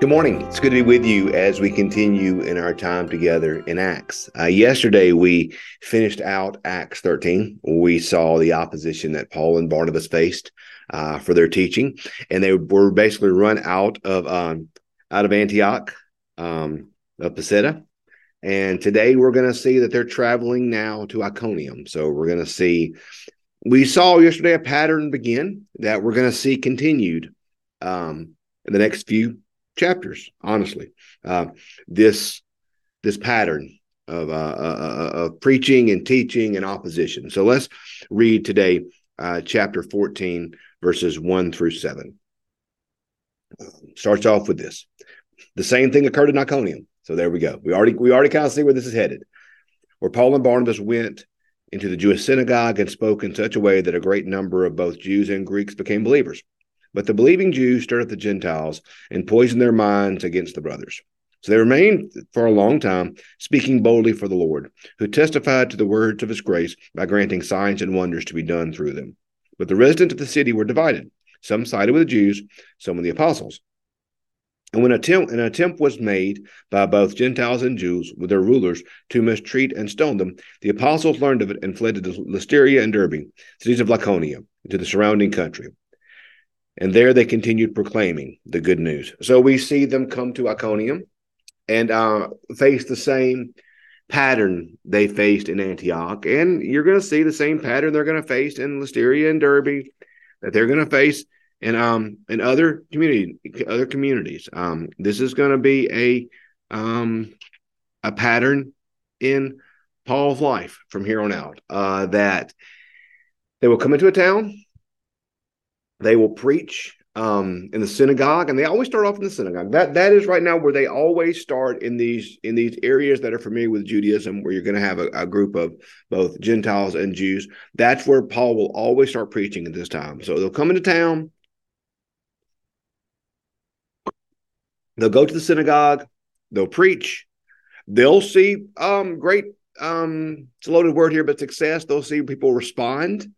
Good morning. It's good to be with you as we continue in our time together in Acts. Uh, yesterday, we finished out Acts 13. We saw the opposition that Paul and Barnabas faced uh, for their teaching, and they were basically run out of um, out of Antioch, um, of Pisidia. And today, we're going to see that they're traveling now to Iconium. So we're going to see. We saw yesterday a pattern begin that we're going to see continued um, in the next few chapters. Honestly, uh, this this pattern of, uh, uh, of preaching and teaching and opposition. So let's read today, uh, chapter fourteen, verses one through seven. Starts off with this: the same thing occurred in Iconium. So there we go. We already we already kind of see where this is headed. Where Paul and Barnabas went into the Jewish synagogue and spoke in such a way that a great number of both Jews and Greeks became believers. But the believing Jews stirred up the Gentiles and poisoned their minds against the brothers. So they remained for a long time, speaking boldly for the Lord, who testified to the words of his grace by granting signs and wonders to be done through them. But the residents of the city were divided. Some sided with the Jews, some with the apostles. And when attempt, an attempt was made by both Gentiles and Jews with their rulers to mistreat and stone them, the apostles learned of it and fled to Lystra and Derbe, cities of Lycaonia, to the surrounding country. And there they continued proclaiming the good news. So we see them come to Iconium and uh, face the same pattern they faced in Antioch. And you're going to see the same pattern they're going to face in Lystra and Derbe that they're going to face in um in other community other communities. Um, this is going to be a um a pattern in Paul's life from here on out. Uh, that they will come into a town they will preach um, in the synagogue, and they always start off in the synagogue. That that is right now where they always start in these in these areas that are familiar with Judaism, where you're going to have a, a, group of both Gentiles and Jews. That's where Paul will always start preaching at this time. So they'll come into town, they'll go to the synagogue, they'll preach, they'll see um, great. Um, it's a loaded word here, but success. They'll see people respond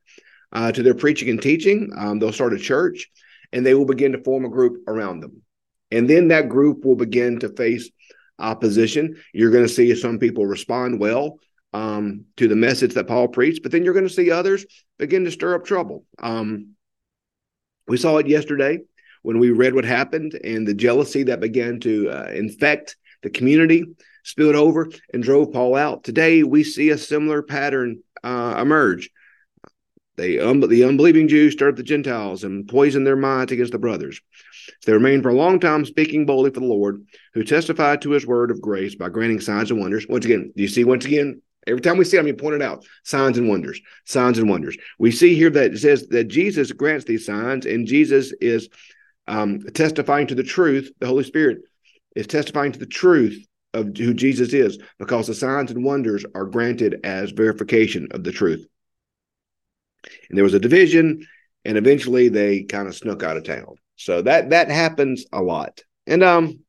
uh, to their preaching and teaching. Um, they'll start a church and they will begin to form a group around them. And then that group will begin to face opposition. You're going to see some people respond well um, to the message that Paul preached, but then you're going to see others begin to stir up trouble. Um, we saw it yesterday when we read what happened and the jealousy that began to uh, infect the community spilled over and drove Paul out. Today, we see a similar pattern uh, emerge. They um, the unbelieving Jews stirred the Gentiles and poisoned their minds against the brothers. They remained for a long time speaking boldly for the Lord, who testified to his word of grace by granting signs and wonders. Once again, do you see once again? Every time we see them, you point it out signs and wonders, signs and wonders. We see here that it says that Jesus grants these signs, and Jesus is um, testifying to the truth. The Holy Spirit is testifying to the truth of who Jesus is because the signs and wonders are granted as verification of the truth and there was a division, and eventually they kind of snuck out of town. So that that happens a lot. And um,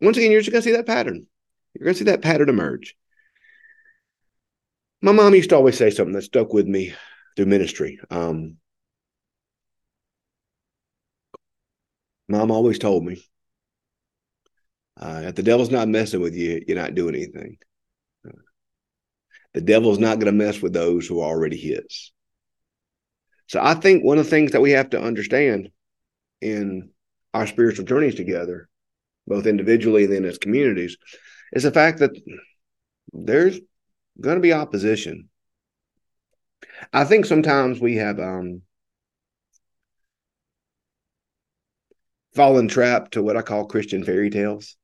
once again, you're just gonna see that pattern. You're gonna see that pattern emerge. My mom used to always say something that stuck with me through ministry. Um, mom always told me, uh, if the devil's not messing with you, you're not doing anything. The devil's not going to mess with those who are already his. So I think one of the things that we have to understand in our spiritual journeys together, both individually and then as communities, is the fact that there's going to be opposition. I think sometimes we have um, fallen trap to what I call Christian fairy tales.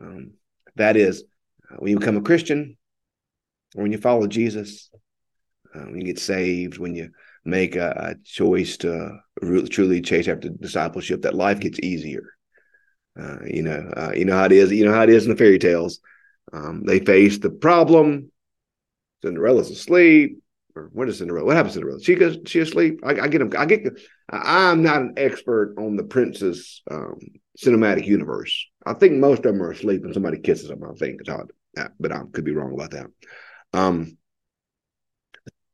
Um, that is, when you become a Christian, when you follow Jesus, uh, when you get saved, when you make a, a choice to truly chase after discipleship, that life gets easier. Uh, you know, uh, you know how it is. You know how it is in the fairy tales. Um, they face the problem. Cinderella's asleep. Or what is Cinderella? What happens to Cinderella? She goes. She asleep. I, I get them. I get. I'm not an expert on the princess um, cinematic universe. I think most of them are asleep and somebody kisses them. I think it's odd, but I could be wrong about that. Um,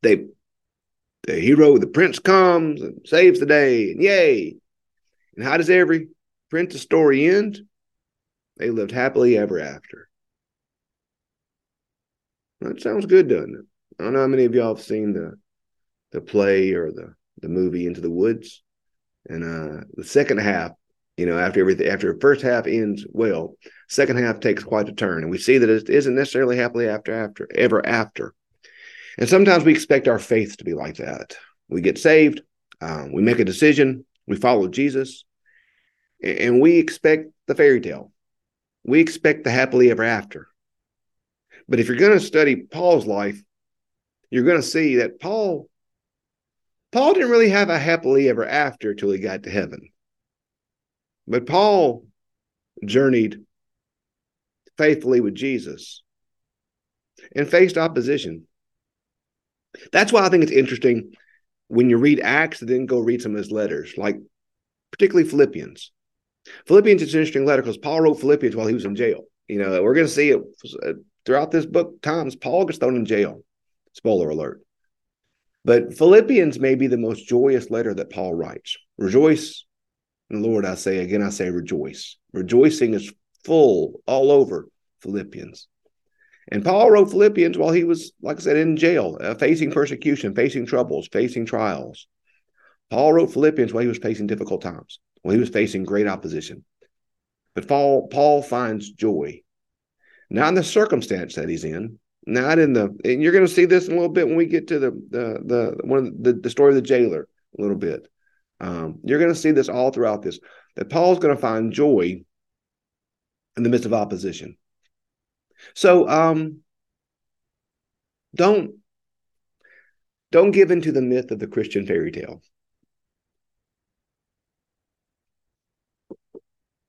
they the hero, the prince comes and saves the day, and yay! And how does every print the story end, they lived happily ever after. That sounds good, doesn't it? I don't know how many of y'all have seen the the play or the the movie Into the Woods, and uh, the second half, you know, after everything, after the first half ends well, second half takes quite a turn, and we see that it isn't necessarily happily after after ever after. And sometimes we expect our faith to be like that. We get saved, um, we make a decision, we follow Jesus, and we expect the fairy tale. We expect the happily ever after. But if you're going to study Paul's life, you're going to see that Paul Paul didn't really have a happily ever after till he got to heaven. But Paul journeyed faithfully with Jesus and faced opposition. That's why I think it's interesting when you read Acts, and then go read some of his letters, like particularly Philippians. Philippians is an interesting letter because Paul wrote Philippians while he was in jail. You know, we're going to see it uh, throughout this book. Times Paul gets thrown in jail. Spoiler alert. But Philippians may be the most joyous letter that Paul writes. Rejoice the Lord, I say again, I say rejoice. Rejoicing is full all over Philippians. And Paul wrote Philippians while he was, like I said, in jail, uh, facing persecution, facing troubles, facing trials. Paul wrote Philippians while he was facing difficult times, while he was facing great opposition. But Paul, Paul finds joy, not in the circumstance that he's in, not in the. And you're going to see this in a little bit when we get to the the the one the, the story of the jailer a little bit. Um, you're going to see this all throughout this that Paul's going to find joy in the midst of opposition. So um, don't don't give into the myth of the Christian fairy tale.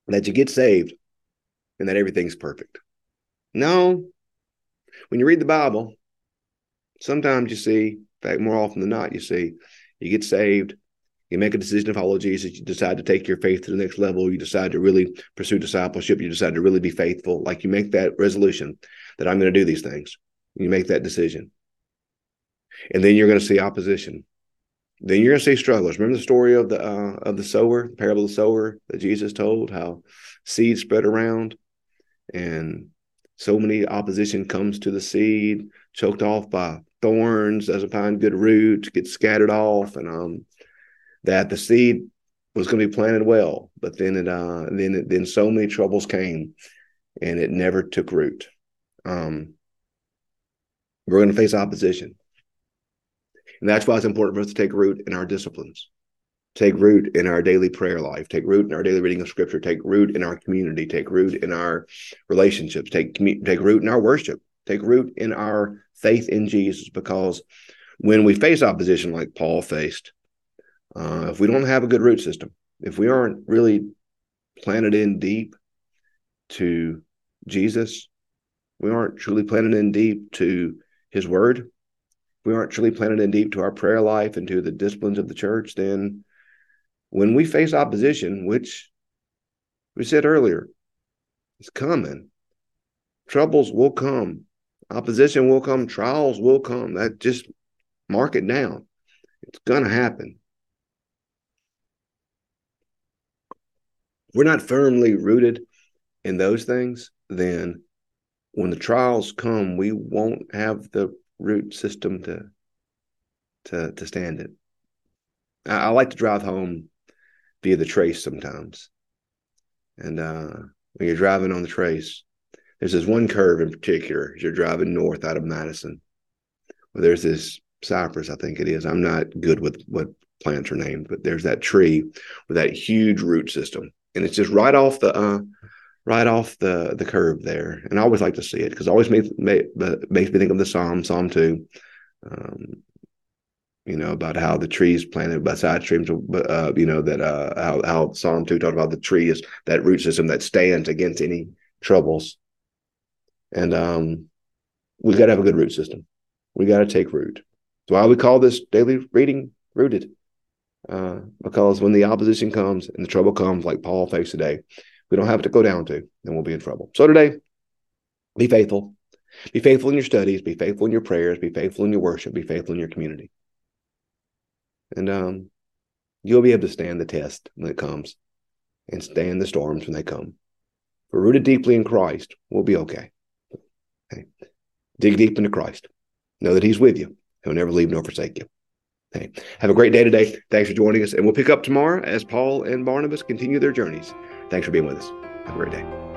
That you get saved and that everything's perfect. No. When you read the Bible, sometimes you see, in fact, more often than not, you see, you get saved, you make a decision to follow Jesus, you decide to take your faith to the next level, you decide to really pursue discipleship, you decide to really be faithful. Like you make that resolution that I'm going to do these things. You make that decision. And then you're going to see opposition. Then you're going to see struggles. Remember the story of the uh, of the sower, the parable of the sower that Jesus told, how seed spread around, and so many opposition comes to the seed, choked off by thorns, doesn't find good roots, gets scattered off, and um, that the seed was going to be planted well, but then it uh, then it, then so many troubles came, and it never took root. Um, we're going to face opposition, and that's why it's important for us to take root in our disciplines, take root in our daily prayer life, take root in our daily reading of Scripture, take root in our community, take root in our relationships, take take root in our worship, take root in our faith in Jesus, because when we face opposition like Paul faced uh, if we don't have a good root system, if we aren't really planted in deep to Jesus, we aren't truly planted in deep to his word, we aren't truly planted in deep to our prayer life and to the disciplines of the church, then when we face opposition, which we said earlier, is coming, troubles will come, opposition will come, trials will come. That just mark it down. It's going to happen. We're not firmly rooted in those things, then when the trials come, we won't have the root system to to to stand it. I, I like to drive home via the trace sometimes, and uh, when you're driving on the trace, there's this one curve in particular as you're driving north out of Madison, where there's this cypress, I think it is. I'm not good with what plants are named, but there's that tree with that huge root system and it's just right off the uh, right off the the curve there. And I always like to see it because it always makes makes me think of the Psalm, Psalm two. Um, you know about how the trees planted by side streams, uh, you know that uh, how how Psalm two talked about the tree is that root system that stands against any troubles, and um, we've got to have a good root system. We got to take root. That's why we call this daily reading rooted. Uh, because when the opposition comes and the trouble comes, like Paul faced today, we don't have to go down to, then we'll be in trouble. So today, be faithful. Be faithful in your studies. Be faithful in your prayers. Be faithful in your worship. Be faithful in your community. And um, you'll be able to stand the test when it comes. and stand the storms when they come. We're rooted deeply in Christ, we'll be okay. okay. Dig deep into Christ. Know that He's with you. He'll never leave nor forsake you. Hey, have a great day today. Thanks for joining us. And we'll pick up tomorrow as Paul and Barnabas continue their journeys. Thanks for being with us. Have a great day.